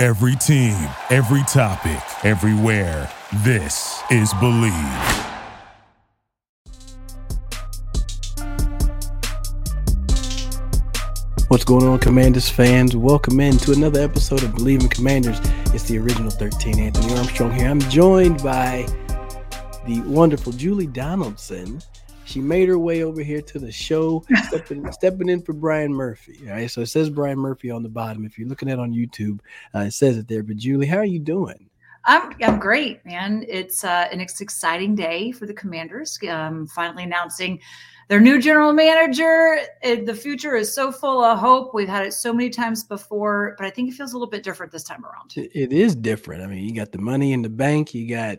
Every team, every topic, everywhere. This is Bleav. What's going on, Commanders fans? Welcome in to another episode of Bleav in Commanders. It's the original 13, Anthony Armstrong here. I'm joined by the wonderful Julie Donaldson. She made her way over here to the show, stepping, stepping in for Brian Murphy. All right, so it says Brian Murphy on the bottom. If you're looking at it on YouTube, uh, it says it there. But Julie, how are you doing? I'm I'm great, man. It's uh, an exciting day for the Commanders. Um, finally announcing their new general manager. It, the future is so full of hope. We've had it so many times before, but I think it feels a little bit different this time around. It is different. I mean, you got the money in the bank. You got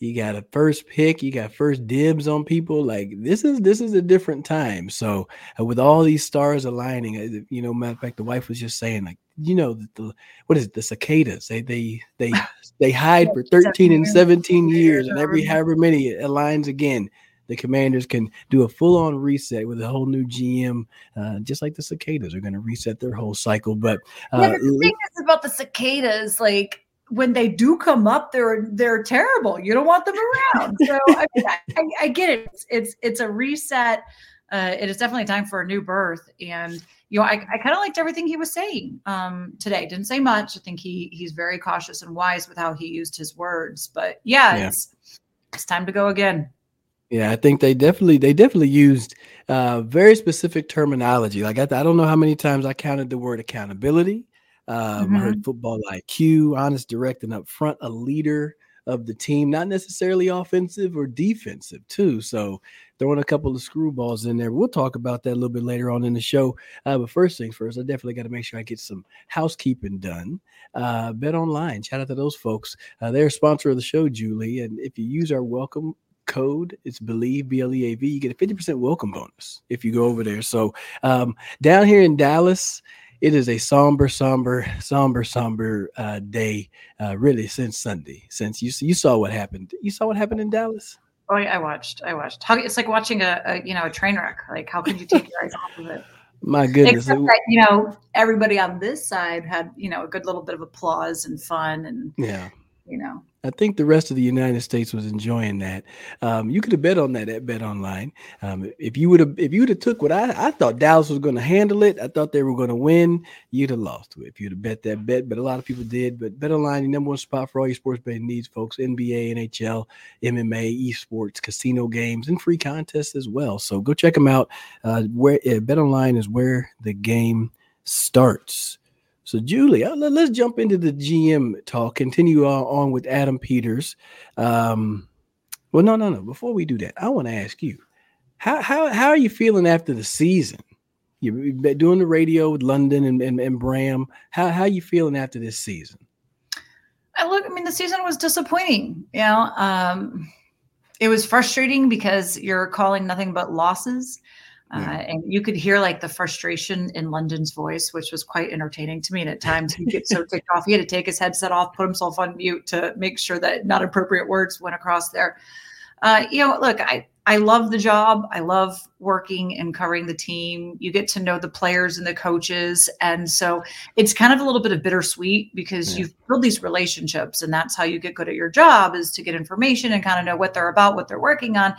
you got a first pick, you got first dibs on people. Like this is this is a different time. So uh, with all these stars aligning, uh, you know, matter of fact, the wife was just saying like, you know, the, the what is it, the cicadas? They they they they hide for 13 and 17 years, and every however many it aligns again the commanders can do a full-on reset with a whole new GM, uh, just like the cicadas are going to reset their whole cycle. But, uh, yeah, but the thing is about the cicadas, like when they do come up, they're they're terrible. You don't want them around. So I, mean, I, I, get it. It's it's, it's a reset. Uh, it is definitely time for a new birth. And you know, I, I kind of liked everything he was saying um, today. Didn't say much. I think he he's very cautious and wise with how he used his words. But yeah, yeah. it's it's time to go again. Yeah, I think they definitely they definitely used uh, very specific terminology. Like I, I don't know how many times I counted the word accountability. Um, mm-hmm. I football IQ, honest, direct, and upfront, a leader of the team, not necessarily offensive or defensive, too. So throwing a couple of screwballs in there. We'll talk about that a little bit later on in the show. Uh, but first things first, I definitely got to make sure I get some housekeeping done. Uh, BetOnline, shout out to those folks. Uh, they're a sponsor of the show, Julie. And if you use our welcome code. It's BLEAV B L E A V. You get a fifty percent welcome bonus if you go over there. So um, down here in Dallas, it is a somber, somber, somber, somber uh, day. Uh, really, since Sunday, since you you saw what happened. You saw what happened in Dallas. Oh, I watched. I watched. How, it's like watching a, a you know a train wreck. Like how could you take your eyes off of it? My goodness. Except that, you know, everybody on this side had, you know, a good little bit of applause and fun and yeah, you know. I think the rest of the United States was enjoying that. Um, you could have bet on that at BetOnline. Um, if you would have, if you would have took what I, I thought Dallas was going to handle it, I thought they were going to win. You'd have lost if you'd have bet that bet. But a lot of people did. But BetOnline, the number one spot for all your sports betting needs, folks. NBA, NHL, MMA, esports, casino games, and free contests as well. So go check them out. Uh, where uh, BetOnline is where the game starts. So, Julie, uh, let's jump into the GM talk. Continue on with Adam Peters. Um, well, no, no, no. Before we do that, I want to ask you how how how are you feeling after the season? You've been doing the radio with London and, and, and Bram. How how are you feeling after this season? I look. I mean, the season was disappointing. You know, um, it was frustrating because you're calling nothing but losses. Uh, and you could hear like the frustration in London's voice, which was quite entertaining to me. And at times he gets so ticked off, he had to take his headset off, put himself on mute to make sure that not appropriate words went across there. Uh, you know, look, I I love the job. I love working and covering the team. You get to know the players and the coaches, and so it's kind of a little bit of bittersweet because yeah. you build these relationships, and that's how you get good at your job is to get information and kind of know what they're about, what they're working on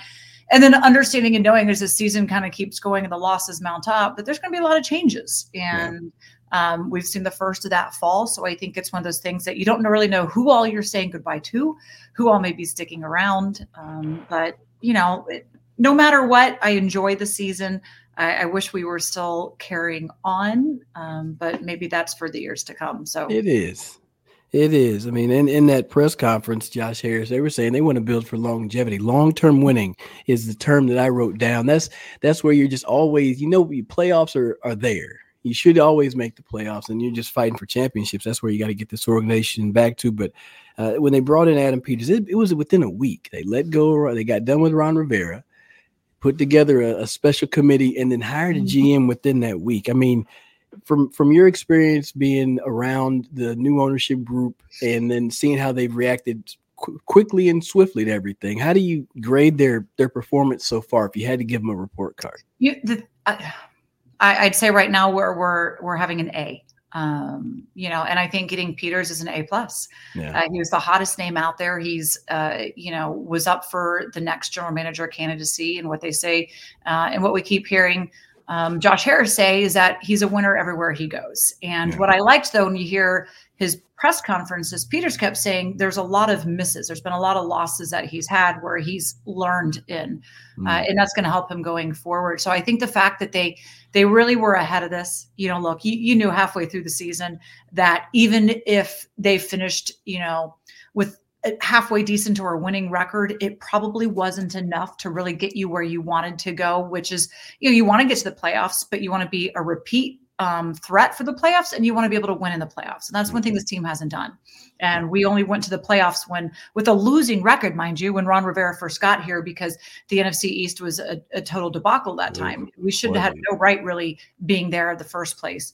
and then understanding and knowing as the season kind of keeps going and the losses mount up that there's going to be a lot of changes. And yeah. um, we've seen the first of that fall so i think it's one of those things that you don't really know who all you're saying goodbye to who all may be sticking around. Um, but you know it, no matter what i enjoy the season. I, I wish we were still carrying on um, but maybe that's for the years to come so. It is it is. I mean, in, in that press conference, Josh Harris, they were saying they want to build for longevity. Long term winning is the term that I wrote down. That's that's where you're just always, you know, playoffs are are there. You should always make the playoffs, and you're just fighting for championships. That's where you got to get this organization back to. But uh, when they brought in Adam Peters, it, it, was within a week. They let go. They got done with Ron Rivera, put together a, a special committee, and then hired a GM mm-hmm. within that week. I mean, from from your experience being around the new ownership group and then seeing how they've reacted qu- quickly and swiftly to everything, how do you grade their their performance so far? If you had to give them a report card, you, the, uh, I, would say right now we're we're we're having an A um, you know, and I think getting Peters is an A plus. Yeah. Uh, he was the hottest name out there. He's, uh, you know, was up for the next general manager candidacy, and what they say, uh, and what we keep hearing. Um, Josh Harris say is that he's a winner everywhere he goes. And yeah. what I liked though, when you hear his press conferences, Peters kept saying there's a lot of misses. There's been a lot of losses that he's had where he's learned in, mm. uh, and that's going to help him going forward. So I think the fact that they they really were ahead of this. You know, look, you, you knew halfway through the season that even if they finished, you know, with halfway decent or a winning record, it probably wasn't enough to really get you where you wanted to go, which is, you know, you want to get to the playoffs, but you want to be a repeat um, threat for the playoffs and you want to be able to win in the playoffs. And that's one thing this team hasn't done. And we only went to the playoffs when, with a losing record, mind you, when Ron Rivera first got here because the NFC East was a, a total debacle that time. We should have had no right really being there in the first place.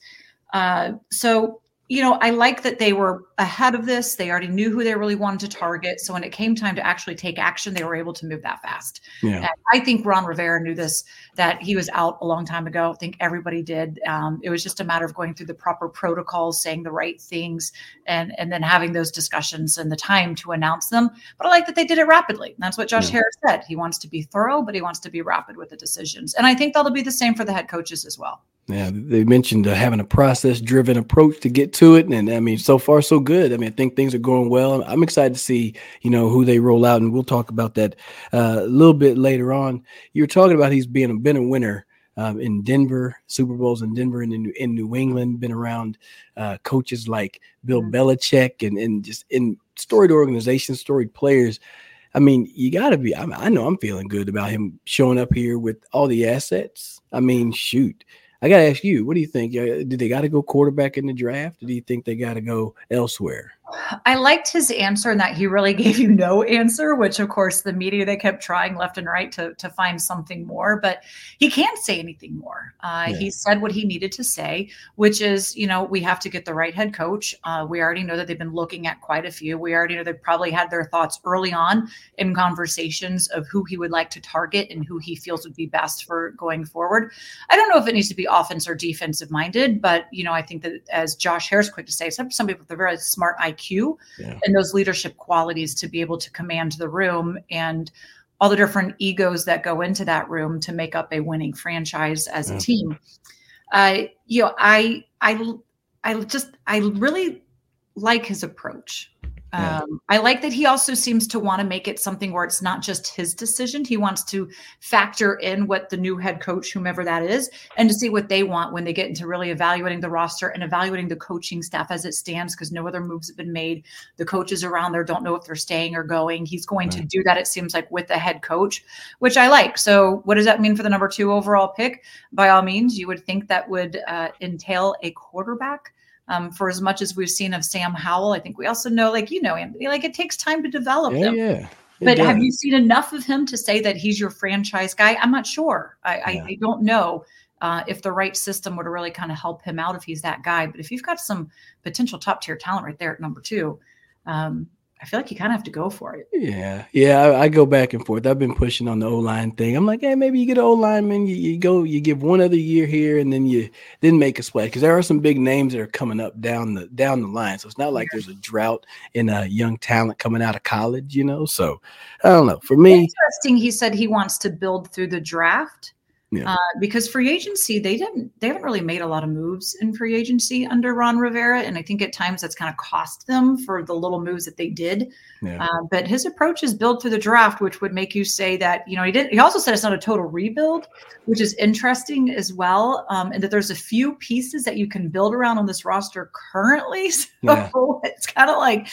Uh, so you know, I like that they were ahead of this. They already knew who they really wanted to target. So when it came time to actually take action, they were able to move that fast. Yeah. And I think Ron Rivera knew this, that he was out a long time ago. I think everybody did. Um, it was just a matter of going through the proper protocols, saying the right things, and, and then having those discussions and the time to announce them. But I like that they did it rapidly. That's what Josh yeah. Harris said. He wants to be thorough, but he wants to be rapid with the decisions. And I think that'll be the same for the head coaches as well. Yeah, they mentioned uh, having a process driven approach to get to it. And I mean, so far, so good. I mean, I think things are going well. I'm excited to see, you know, who they roll out. And we'll talk about that uh, a little bit later on. You were talking about he's being a, been a winner um, in Denver, Super Bowls in Denver and in, in New England, been around uh, coaches like Bill mm-hmm. Belichick and, and just in storied organizations, storied players. I mean, you got to be. I, mean, I know I'm feeling good about him showing up here with all the assets. I mean, shoot. I got to ask you, what do you think? Uh, did they got to go quarterback in the draft? Or do you think they got to go elsewhere? I liked his answer in that he really gave you no answer, which of course the media they kept trying left and right to to find something more, but he can't say anything more. Uh, yeah. He said what he needed to say, which is, you know, we have to get the right head coach. Uh, we already know that they've been looking at quite a few. We already know they probably had their thoughts early on in conversations of who he would like to target and who he feels would be best for going forward. I don't know if it needs to be offense or defensive minded, but you know, I think that as Josh Harris quick to say, some some people with a very smart IQ IQ yeah. and those leadership qualities to be able to command the room and all the different egos that go into that room to make up a winning franchise as a team. Uh, you know, I I I just I really like his approach. Yeah. Um, I like that he also seems to want to make it something where it's not just his decision. He wants to factor in what the new head coach, whomever that is, and to see what they want when they get into really evaluating the roster and evaluating the coaching staff as it stands, because no other moves have been made. The coaches around there don't know if they're staying or going. He's going right. to do that, it seems like, with the head coach, which I like. So, what does that mean for the number two overall pick? By all means, you would think that would uh, entail a quarterback. Um, for as much as we've seen of Sam Howell, I think we also know, like you know, Anthony, like it takes time to develop yeah, them. Yeah. But does. have you seen enough of him to say that he's your franchise guy? I'm not sure. I, yeah. I, I don't know uh, if the right system would really kind of help him out if he's that guy. But if you've got some potential top tier talent right there at number two, um, I feel like you kind of have to go for it. Yeah, yeah. I, I, go back and forth. I've been pushing on the O line thing. I'm like, hey, maybe you get an O lineman. You, you go, you give one other year here, and then you then make a splash because there are some big names that are coming up down the down the line. So it's not like there's a drought in a young talent coming out of college, you know. So I don't know. For me, interesting. He said he wants to build through the draft. Yeah. Uh, because free agency, they didn't, they haven't really made a lot of moves in free agency under Ron Rivera, and I think at times that's kind of cost them for the little moves that they did. Yeah. Uh, but his approach is build through the draft, which would make you say that you know he didn't. He also said it's not a total rebuild, which is interesting as well, um, and that there's a few pieces that you can build around on this roster currently. So yeah. it's kind of like,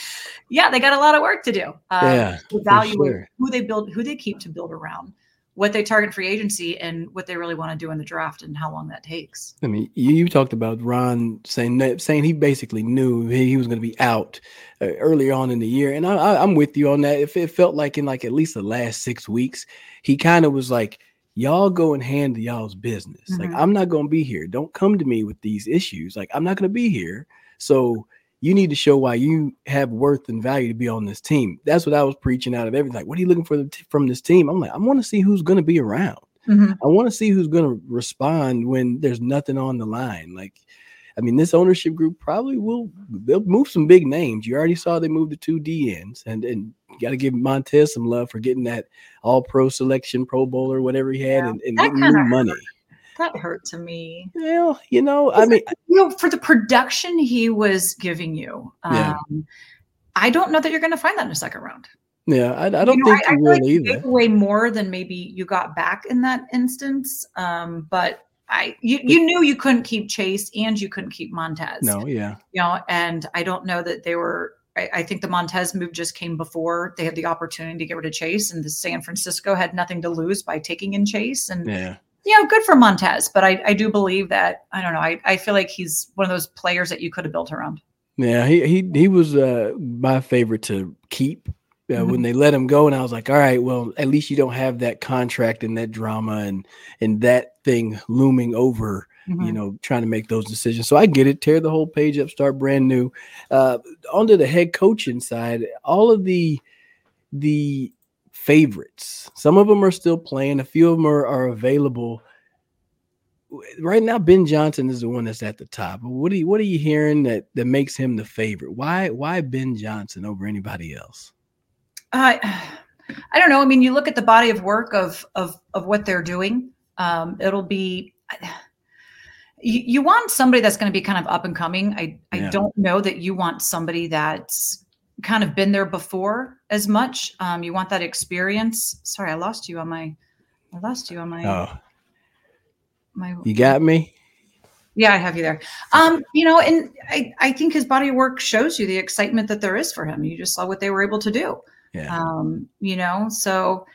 yeah, they got a lot of work to do. Uh, yeah, evaluate sure. who they build, who they keep to build around. What they target free agency and what they really want to do in the draft and how long that takes. I mean, you, you talked about Ron saying that, saying he basically knew he, he was going to be out uh, earlier on in the year, and I, am with you on that. If it felt like in like at least the last six weeks, he kind of was like, "Y'all go and handle y'all's business. Mm-hmm. Like I'm not going to be here. Don't come to me with these issues. Like I'm not going to be here." So you need to show why you have worth and value to be on this team. That's what I was preaching out of everything. Like, what are you looking for from this team? I'm like, I want to see who's going to be around. Mm-hmm. I want to see who's going to respond when there's nothing on the line. Like, I mean, this ownership group probably will they'll move some big names. You already saw they moved the two DEs, and and you got to give Montez some love for getting that All Pro selection, Pro Bowler, whatever he had, yeah, and, and getting new money. That hurt to me. Well, you know, I mean, you know, for the production he was giving you, yeah. um, I don't know that you're going to find that in a second round. Yeah, I, I don't you know, think I, you I will like either. Way more than maybe you got back in that instance, um, but I you, you knew you couldn't keep Chase and you couldn't keep Montez. No, yeah, you know, and I don't know that they were. I, I think the Montez move just came before they had the opportunity to get rid of Chase, and the San Francisco had nothing to lose by taking in Chase, and yeah you know, good for Montez, but I, I do believe that I don't know. I, I feel like he's one of those players that you could have built around. Yeah, he he he was uh, my favorite to keep uh, mm-hmm. when they let him go, and I was like, all right, well, at least you don't have that contract and that drama and and that thing looming over. Mm-hmm. You know, trying to make those decisions. So I get it. Tear the whole page up, start brand new. Uh, onto the head coaching side, all of the the favorites. Some of them are still playing, a few of them are, are available. Right now, Ben Johnson is the one that's at the top. What are you what are you hearing that that makes him the favorite? Why why Ben Johnson over anybody else? I I don't know. I mean, you look at the body of work of of of what they're doing. Um, it'll be you, you want somebody that's going to be kind of up and coming. I I yeah. don't know that you want somebody that's kind of been there before as much. Um, you want that experience. Sorry, I lost you on my. I lost you on my. Oh. My. You got me. Yeah, I have you there. Um, you know, and I, I think his body of work shows you the excitement that there is for him. You just saw what they were able to do. Yeah. Um, you know, so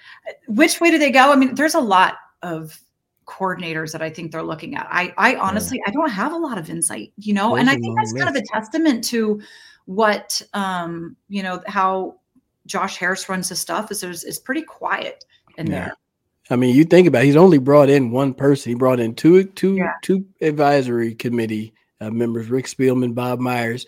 which way do they go? I mean, there's a lot of coordinators that I think they're looking at. I I honestly yeah. I don't have a lot of insight, you know, Those and I think that's list. kind of a testament to what um, you know, how Josh Harris runs his stuff is is pretty quiet in yeah. there. I mean, you think about it, he's only brought in one person. He brought in two two yeah. two advisory committee uh, members, Rick Spielman, Bob Myers,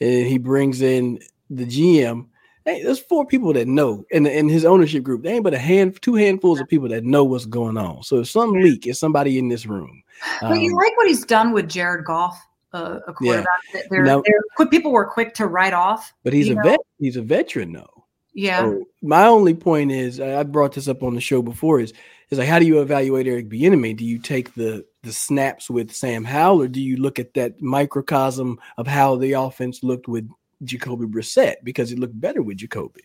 and he brings in the GM. Hey, there's four people that know in, in his ownership group. There ain't but a hand, two handfuls of people that know what's going on. So if some leak, is somebody in this room. But um, you like what he's done with Jared Goff a, a quarterback yeah. they're, now, they're quick, people were quick to write off. But he's a know? vet. He's a veteran though. Yeah. So my only point is, I brought this up on the show before. Is is like, how do you evaluate Eric Bieniemy? Do you take the the snaps with Sam Howell, or do you look at that microcosm of how the offense looked with Jacoby Brissett because it looked better with Jacoby?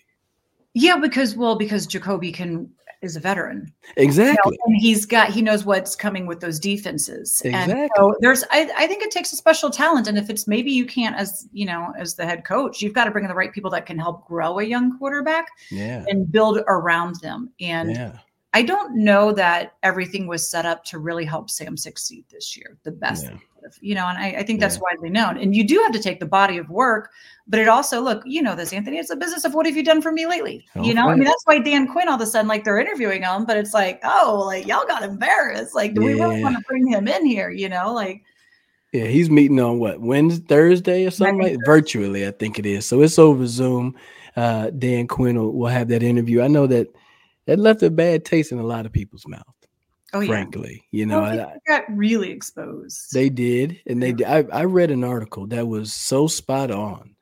Yeah, because well, because Jacoby can is a veteran. Exactly. You know, and he's got he knows what's coming with those defenses. Exactly. And so there's I, I think it takes a special talent. And if it's maybe you can't as you know, as the head coach, you've got to bring in the right people that can help grow a young quarterback yeah. and build around them. And yeah. I don't know that everything was set up to really help Sam succeed this year, the best. Yeah you know, and I, I think that's yeah. widely known. And you do have to take the body of work, but it also look, you know, this Anthony, it's a business of what have you done for me lately? Oh, you know, I mean, that's why Dan Quinn all of a sudden, like they're interviewing him, but it's like, oh, like y'all got embarrassed. Like, do yeah. we really want to bring him in here? You know, like yeah, he's meeting on what Wednesday, Thursday, or something like virtually, I think it is. So it's over Zoom. Uh, Dan Quinn will, will have that interview. I know that that left a bad taste in a lot of people's mouth. Oh, yeah. frankly, yeah. you know, well, I, got really exposed. They did, and they did. I, I read an article that was so spot on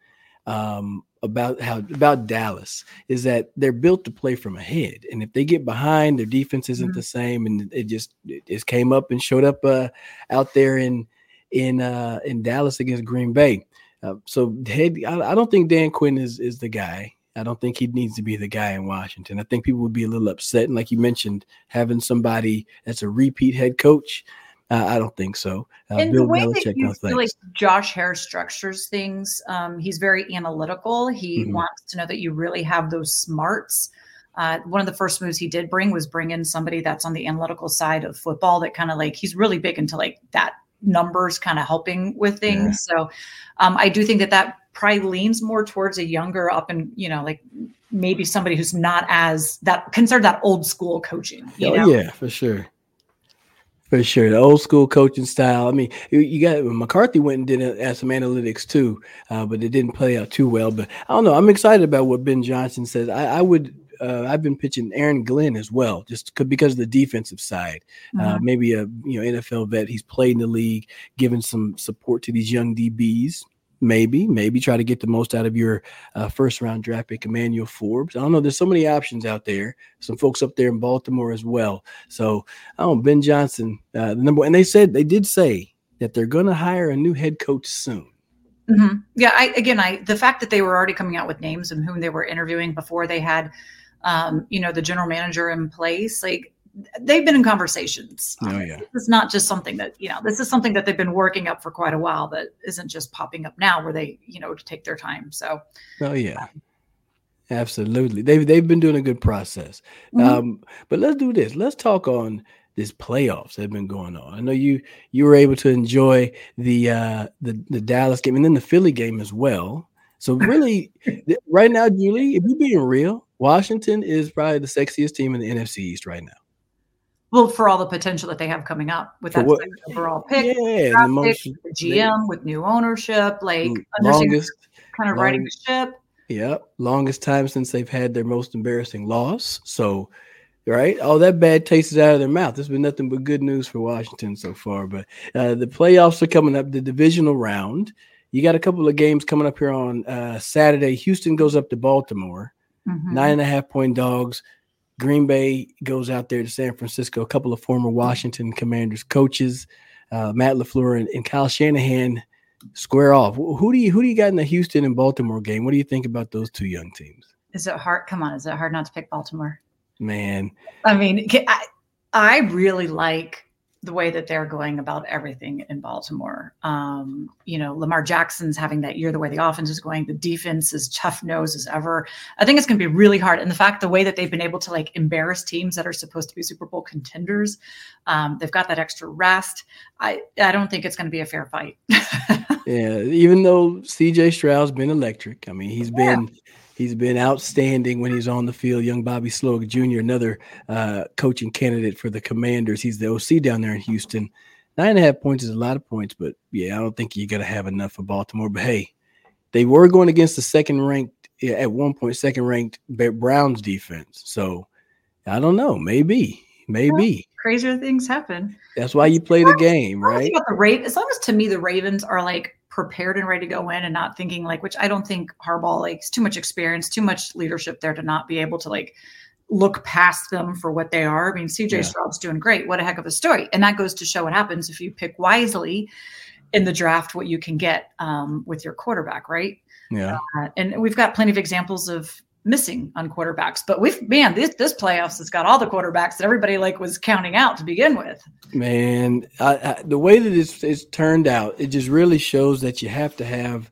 um, about how about Dallas is that they're built to play from ahead, and if they get behind, their defense isn't mm-hmm. the same, and it just it just came up and showed up uh, out there in in uh, in Dallas against Green Bay. Uh, so head, I, I don't think Dan Quinn is is the guy. I don't think he needs to be the guy in Washington. I think people would be a little upset. And like you mentioned, having somebody that's a repeat head coach, uh, I don't think so. Uh, and Bill the way Belichick, that you feel like Josh Harris structures things, um, he's very analytical. He mm-hmm. wants to know that you really have those smarts. Uh, one of the first moves he did bring was bring in somebody that's on the analytical side of football that kind of like he's really big into like that numbers kind of helping with things. Yeah. So um, I do think that that probably leans more towards a younger up and you know like maybe somebody who's not as that considered that old school coaching. oh know? yeah, for sure. For sure, the old school coaching style. I mean, you got McCarthy went and did uh, some analytics too, uh, but it didn't play out too well. But I don't know. I'm excited about what Ben Johnson says. I, I would. Uh, I've been pitching Aaron Glenn as well, just because of the defensive side. Uh, mm-hmm. maybe a you know NFL vet. He's played in the league, giving some support to these young DBs maybe, maybe try to get the most out of your uh, first round draft pick, Emmanuel Forbes. I don't know. There's so many options out there. Some folks up there in Baltimore as well. So I don't Ben Johnson, uh, the number, one and they said they did say that they're going to hire a new head coach soon. Mm-hmm. Yeah, I again, I the fact that they were already coming out with names and whom they were interviewing before they had, um, you know, the general manager in place, like they've been in conversations. Oh yeah. This is not just something that, you know, this is something that they've been working up for quite a while that isn't just popping up now where they, you know, to take their time. So Oh yeah. Absolutely. They've they've been doing a good process. Mm-hmm. Um, but let's do this. Let's talk on this playoffs that have been going on. I know you you were able to enjoy the uh the, the Dallas game and then the Philly game as well. So really right now, Julie, if you're being real, Washington is probably the sexiest team in the NFC East right now. Well, for all the potential that they have coming up with that overall pick, yeah, the, most, pick, the GM with new ownership, like mm, longest, kind of long, riding the ship. Yep, longest time since they've had their most embarrassing loss. So, right, all that bad taste is out of their mouth. There's been nothing but good news for Washington so far. But uh, the playoffs are coming up, the divisional round. You got a couple of games coming up here on uh, Saturday. Houston goes up to Baltimore, mm-hmm. nine and a half point dogs. Green Bay goes out there to San Francisco. A couple of former Washington Commanders coaches, uh, Matt LaFleur and, and, Kyle Shanahan, square off. Who do you who do you got in the Houston and Baltimore game? What do you think about those two young teams? Is it hard? Come on, is it hard not to pick Baltimore? Man, I mean, I, I really like the way that they're going about everything in Baltimore. Um, you know, Lamar Jackson's having that year, the way the offense is going, the defense is tough nose as ever. I think it's going to be really hard. And the fact, the way that they've been able to like embarrass teams that are supposed to be Super Bowl contenders, um, they've got that extra rest. I, I don't think it's going to be a fair fight. yeah, even though CJ Stroud's been electric. I mean, he's been. He's been outstanding when he's on the field. Young Bobby Slowik Jr., another uh, coaching candidate for the Commanders. He's the OC down there in Houston. Nine and a half points is a lot of points, but yeah, I don't think you got to have enough for Baltimore. But hey, they were going against the second ranked, at one point, second ranked Browns defense. So I don't know. Maybe, maybe. Crazier things happen. That's why you play the game, right? About the Ravens, as long as to me the Ravens are like prepared and ready to go in and not thinking like, which I don't think Harbaugh likes too much experience, too much leadership there to not be able to like look past them for what they are. I mean, CJ yeah. Stroud's doing great. What a heck of a story. And that goes to show what happens if you pick wisely in the draft, what you can get um, with your quarterback, right? Yeah. Uh, and we've got plenty of examples of missing on quarterbacks. But we've man, this this playoffs has got all the quarterbacks that everybody like was counting out to begin with. Man, I, I, the way that it's, it's turned out, it just really shows that you have to have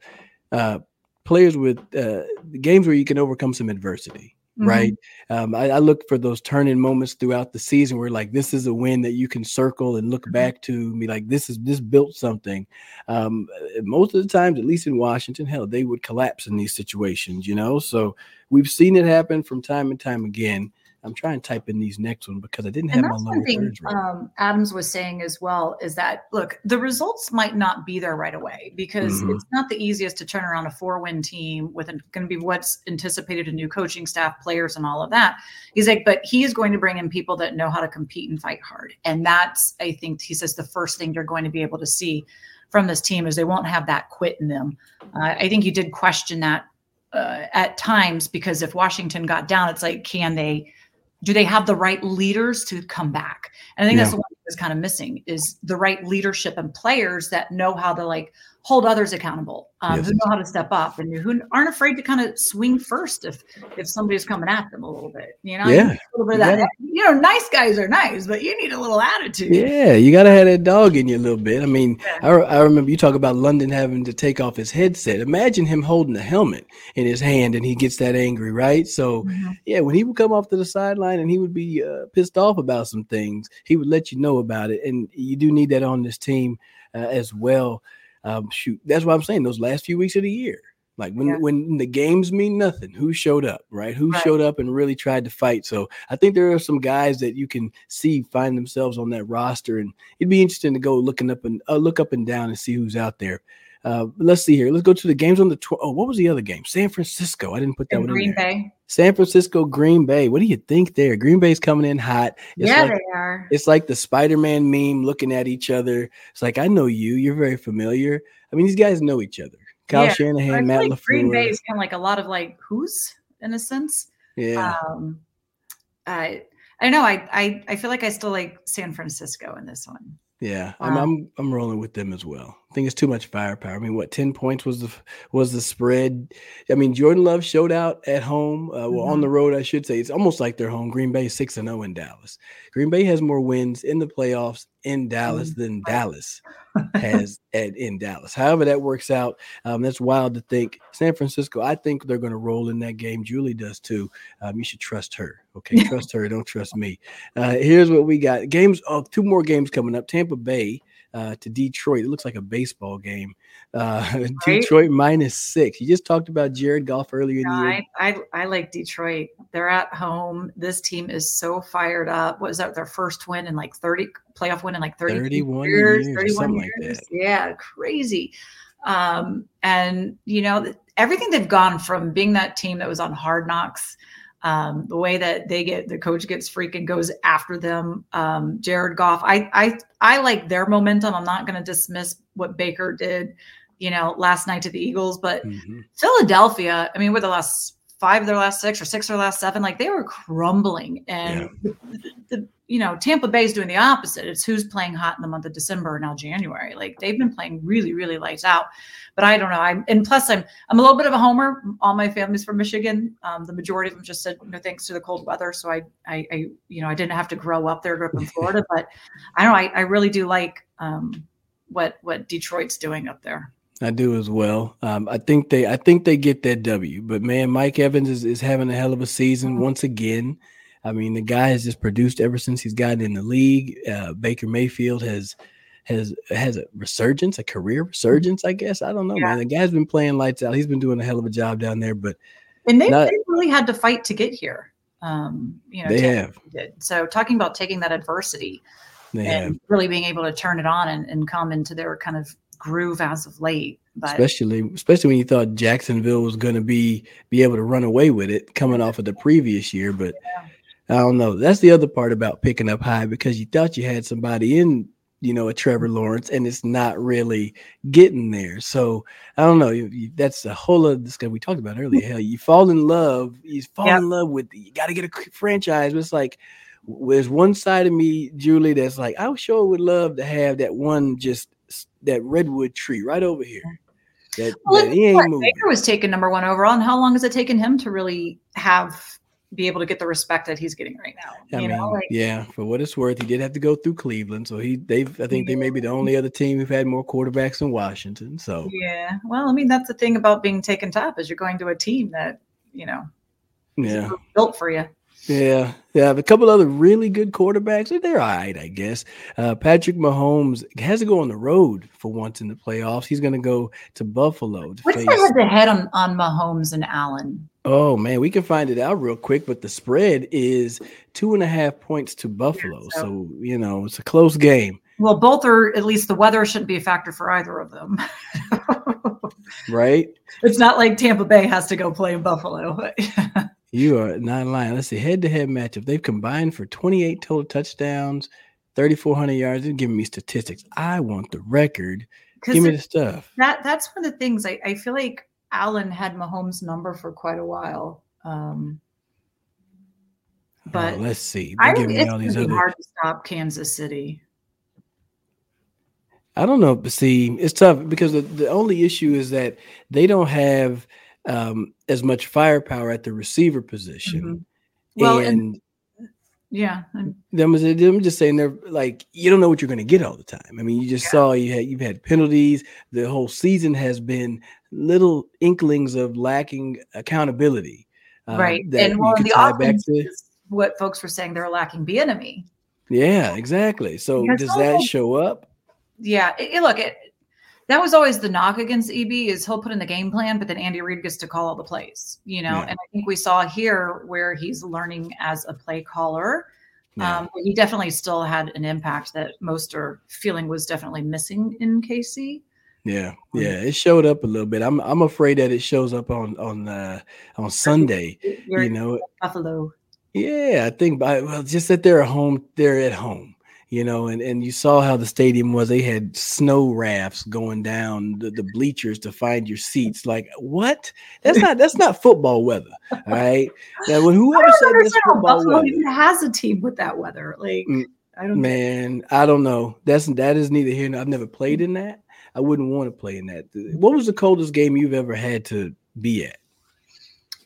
uh, players with uh, games where you can overcome some adversity. Mm-hmm. Right. Um, I, I, look for those turning moments throughout the season where like this is a win that you can circle and look mm-hmm. back to me like this is this built something. Um, most of the times, at least in Washington, hell, they would collapse in these situations, you know. So we've seen it happen from time and time again. I'm trying to type in these next one because I didn't have my lower thing, right. um, Adams was saying as well is that look, the results might not be there right away because mm-hmm. it's not the easiest to turn around a four-win team with going to be what's anticipated a new coaching staff, players, and all of that. He's like, but he is going to bring in people that know how to compete and fight hard, and that's I think he says the first thing you're going to be able to see from this team is they won't have that quit in them. Uh, I think you did question that uh, at times because if Washington got down, it's like, can they? Do they have the right leaders to come back? And I think yeah. that's what was kind of missing is the right leadership and players that know how to like hold others accountable, um, yes. who know how to step up and who aren't afraid to kind of swing first if if somebody's coming at them a little bit. You know, yeah, a little bit of that. You know, nice guys are nice, but you need a little attitude. Yeah, you got to have that dog in you a little bit. I mean, yeah. I, I remember you talk about London having to take off his headset. Imagine him holding the helmet in his hand and he gets that angry, right? So, mm-hmm. yeah, when he would come off to the sideline and he would be uh, pissed off about some things, he would let you know about it. And you do need that on this team uh, as well um, shoot, that's what I'm saying. Those last few weeks of the year, like when yeah. when the games mean nothing, who showed up, right? Who right. showed up and really tried to fight. So I think there are some guys that you can see find themselves on that roster, and it'd be interesting to go looking up and uh, look up and down and see who's out there. Uh, let's see here. Let's go to the games on the. Tw- oh, what was the other game? San Francisco. I didn't put that in one Green in there. Bay. San Francisco, Green Bay. What do you think there? Green Bay's coming in hot. It's yeah, like, they are. It's like the Spider-Man meme looking at each other. It's like I know you. You're very familiar. I mean, these guys know each other. Kyle yeah, Shanahan, Matt like LaFleur. Green Bay is kind of like a lot of like who's in a sense. Yeah. Um, I I don't know. I I I feel like I still like San Francisco in this one. Yeah, I'm, um, I'm I'm rolling with them as well. I think it's too much firepower. I mean, what ten points was the was the spread? I mean, Jordan Love showed out at home. Uh, well, mm-hmm. on the road, I should say. It's almost like they're home. Green Bay six and zero oh in Dallas. Green Bay has more wins in the playoffs in Dallas mm-hmm. than Dallas has at in Dallas. However, that works out. Um, that's wild to think. San Francisco, I think they're going to roll in that game. Julie does too. Um, you should trust her. Okay, trust her. Don't trust me. Uh, here's what we got. Games. Oh, two more games coming up. Tampa Bay uh, to Detroit. It looks like a baseball game. Uh, right? Detroit minus six. You just talked about Jared Goff earlier in the year. I, I, I, like Detroit. They're at home. This team is so fired up. What was that? Their first win in like 30 playoff win in like 30 31 years, years 31 years. Like yeah, crazy. Um, and you know, everything they've gone from being that team that was on hard knocks um, the way that they get the coach gets freaking goes after them. Um, Jared Goff, I I I like their momentum. I'm not going to dismiss what Baker did, you know, last night to the Eagles, but mm-hmm. Philadelphia. I mean, with the last five of their last six or six or last seven, like they were crumbling. And yeah. You know, Tampa Bay is doing the opposite. It's who's playing hot in the month of December and now January. Like they've been playing really, really lights out. But I don't know. I'm and plus I'm I'm a little bit of a homer. All my family's from Michigan. Um, the majority of them just said no thanks to the cold weather. So I, I, I you know I didn't have to grow up there, grew up in Florida. but I don't know. I, I really do like um, what what Detroit's doing up there. I do as well. Um, I think they I think they get that W. But man, Mike Evans is, is having a hell of a season mm-hmm. once again. I mean, the guy has just produced ever since he's gotten in the league. Uh, Baker Mayfield has has has a resurgence, a career resurgence, I guess. I don't know, yeah. man. The guy's been playing lights out. He's been doing a hell of a job down there, but and they, not, they really had to fight to get here. Um, you know, they have. Did. So talking about taking that adversity they and have. really being able to turn it on and, and come into their kind of groove as of late. But especially especially when you thought Jacksonville was going to be be able to run away with it coming off of the previous year, but yeah. I don't know. That's the other part about picking up high because you thought you had somebody in, you know, a Trevor Lawrence, and it's not really getting there. So I don't know. You, you, that's a whole other discussion we talked about earlier. Hell, you fall in love. You fall yep. in love with. You got to get a franchise. But it's like there's one side of me, Julie, that's like I sure would love to have that one just that redwood tree right over here. Mm. That, well, that he ain't. Baker was taken number one overall, and how long has it taken him to really have be able to get the respect that he's getting right now. I you mean, know, like, yeah, for what it's worth, he did have to go through Cleveland, so he they've I think they may be the only other team who've had more quarterbacks than Washington. So yeah, well, I mean that's the thing about being taken top is you're going to a team that you know, yeah, built for you. Yeah, yeah. A couple other really good quarterbacks. They're all right, I guess. Uh, Patrick Mahomes has to go on the road for once in the playoffs. He's going to go to Buffalo. To What's face... the head-to-head on, on Mahomes and Allen? Oh man, we can find it out real quick. But the spread is two and a half points to Buffalo. Yeah, so. so you know it's a close game. Well, both are at least the weather shouldn't be a factor for either of them. right? It's not like Tampa Bay has to go play in Buffalo. You are not lying. Let's see. Head to head matchup. They've combined for 28 total touchdowns, 3,400 yards. They're giving me statistics. I want the record. Give me the stuff. That That's one of the things I, I feel like Allen had Mahomes' number for quite a while. Um, but oh, let's see. They're I, giving me all these other. hard to stop Kansas City. I don't know. See, it's tough because the, the only issue is that they don't have um, as much firepower at the receiver position. Mm-hmm. Well, and, and yeah, I'm, I'm just saying they're like you don't know what you're going to get all the time. I mean, you just yeah. saw you had you've had penalties. The whole season has been little inklings of lacking accountability. Uh, right, and well, the offense to, what folks were saying they're lacking Bieniemy. Yeah, exactly. So because does that show up? Yeah, it, it, look, it, that was always the knock against EB is he'll put in the game plan, but then Andy Reid gets to call all the plays, you know. Yeah. And I think we saw here where he's learning as a play caller. Yeah. Um, he definitely still had an impact that most are feeling was definitely missing in KC. Yeah, um, yeah, it showed up a little bit. I'm I'm afraid that it shows up on on uh, on Sunday. you know, Buffalo. Yeah, I think by well, just that they're at home. They're at home you know, and, and you saw how the stadium was. They had snow rafts going down the, the bleachers to find your seats. Like, what? That's not that's not football weather. All right. Now when whoever said this football Buffalo weather, even has a team with that weather. Like mm, I don't man, know. I don't know. That's that is neither here nor I've never played in that. I wouldn't want to play in that. What was the coldest game you've ever had to be at?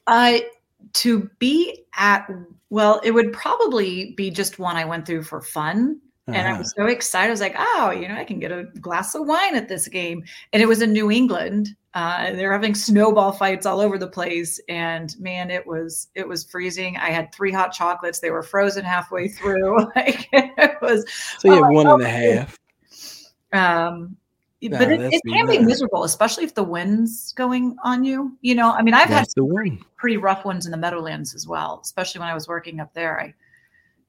I to be at well, it would probably be just one I went through for fun. Uh-huh. And I was uh-huh. so excited. I was like, oh, you know, I can get a glass of wine at this game. And it was in New England. Uh, they're having snowball fights all over the place. And man, it was it was freezing. I had three hot chocolates. They were frozen halfway through. like it was so you have one and a half. Um no, but it, it can be miserable, especially if the wind's going on you. You know, I mean, I've that's had pretty, pretty rough ones in the Meadowlands as well, especially when I was working up there. I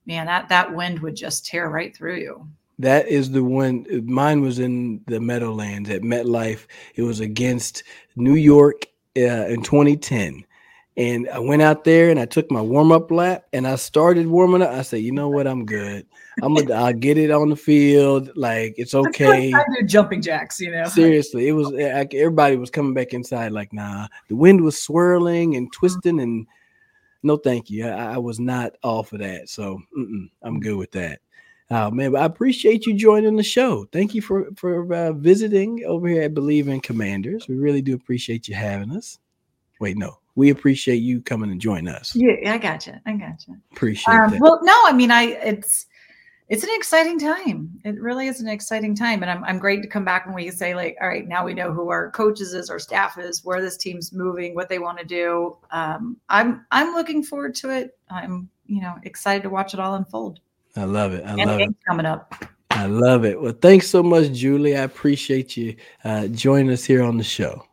man, that that wind would just tear right through you. That is the one. Mine was in the Meadowlands at MetLife. It was against New York uh, in 2010. And I went out there and I took my warm up lap and I started warming up. I said, you know what? I'm good. I'm gonna I'll get it on the field. Like it's okay. I do jumping jacks, you know. Seriously, it was everybody was coming back inside. Like, nah, the wind was swirling and twisting and no, thank you. I, I was not off of that. So I'm good with that. Oh man, I appreciate you joining the show. Thank you for for uh, visiting over here at Bleav in Commanders. We really do appreciate you having us. Wait, no, we appreciate you coming and join us. Yeah, I got you. I got you. Appreciate um. Well, no, I mean, I it's it's an exciting time. It really is an exciting time. And I'm, I'm great to come back when we say, like, all right, now we know who our coaches is, our staff is, where this team's moving, what they want to do. Um, I'm I'm looking forward to it. I'm, you know, excited to watch it all unfold. I love it. I and love it. Coming up. I love it. Well, thanks so much, Julie. I appreciate you uh, joining us here on the show.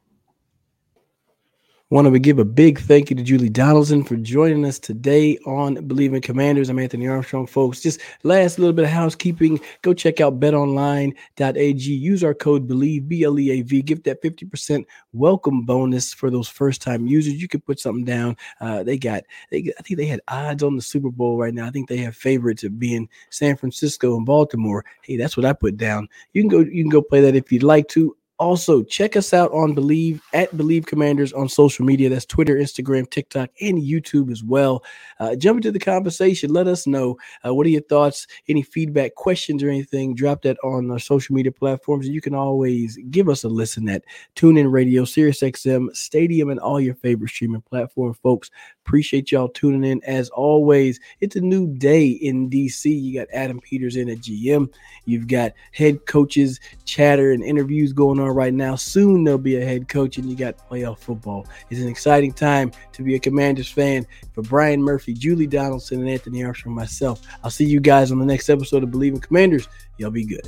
Want to give a big thank you to Julie Donaldson for joining us today on Bleav in Commanders. I'm Anthony Armstrong, folks. Just last little bit of housekeeping. Go check out betonline.ag. Use our code BLEAV, B L E A V. Give that 50% welcome bonus for those first time users. You can put something down. Uh, they got, they, I think they had odds on the Super Bowl right now. I think they have favorites of being San Francisco and Baltimore. Hey, that's what I put down. You can go, you can go play that if you'd like to. Also, check us out on Bleav at Bleav Commanders on social media. That's Twitter, Instagram, TikTok, and YouTube as well. Uh, jump into the conversation. Let us know uh, what are your thoughts, any feedback, questions, or anything. Drop that on our social media platforms. You can always give us a listen at TuneIn Radio, SiriusXM, Stadium, and all your favorite streaming platform, folks. Appreciate y'all tuning in. As always, it's a new day in DC. You got Adam Peters in at GM. You've got head coaches chatter and interviews going on right now. Soon there'll be a head coach, and you got playoff football. It's an exciting time to be a Commanders fan. For Brian Murphy, Julie Donaldson, and Anthony Armstrong, myself, I'll see you guys on the next episode of Bleav in Commanders. Y'all be good.